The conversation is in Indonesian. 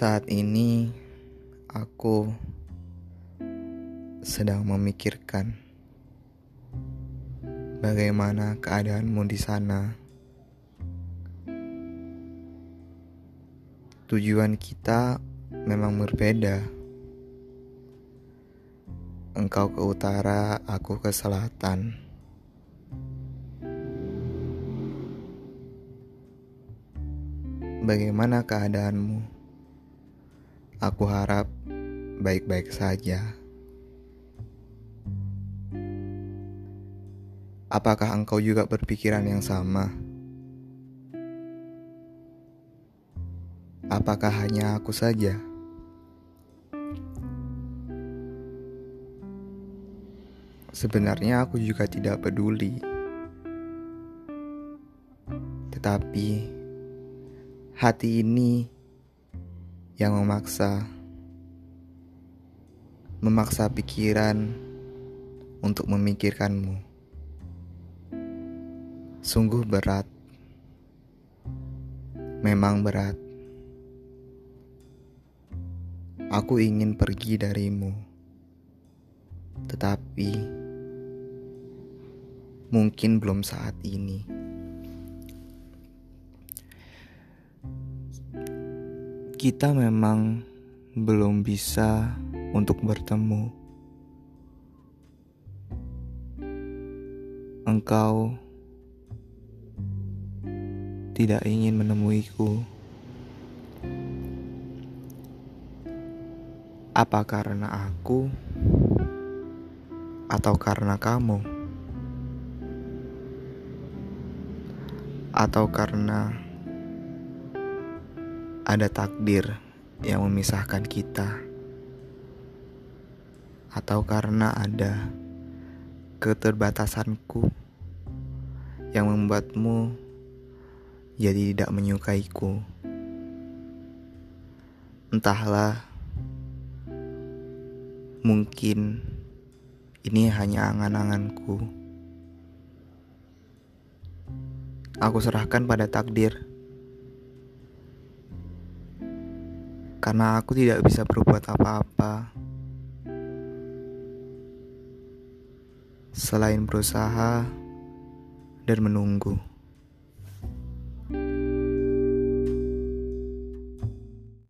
Saat ini aku sedang memikirkan bagaimana keadaanmu di sana. Tujuan kita memang berbeda. Engkau ke utara, aku ke selatan. Bagaimana keadaanmu? Aku harap baik-baik saja. Apakah engkau juga berpikiran yang sama? Apakah hanya aku saja? Sebenarnya aku juga tidak peduli, tetapi hati ini yang memaksa, memaksa pikiran untuk memikirkanmu. Sungguh berat, memang berat. Aku ingin pergi darimu, tetapi mungkin belum saat ini. Kita memang belum bisa untuk bertemu. Engkau tidak ingin menemuiku. Apa karena aku atau karena kamu? Atau karena ada takdir yang memisahkan kita? Atau karena ada keterbatasanku yang membuatmu jadi tidak menyukaiku? Entahlah. Mungkin ini hanya angan-anganku. Aku serahkan pada takdir. Karena aku tidak bisa berbuat apa-apa selain berusaha dan menunggu.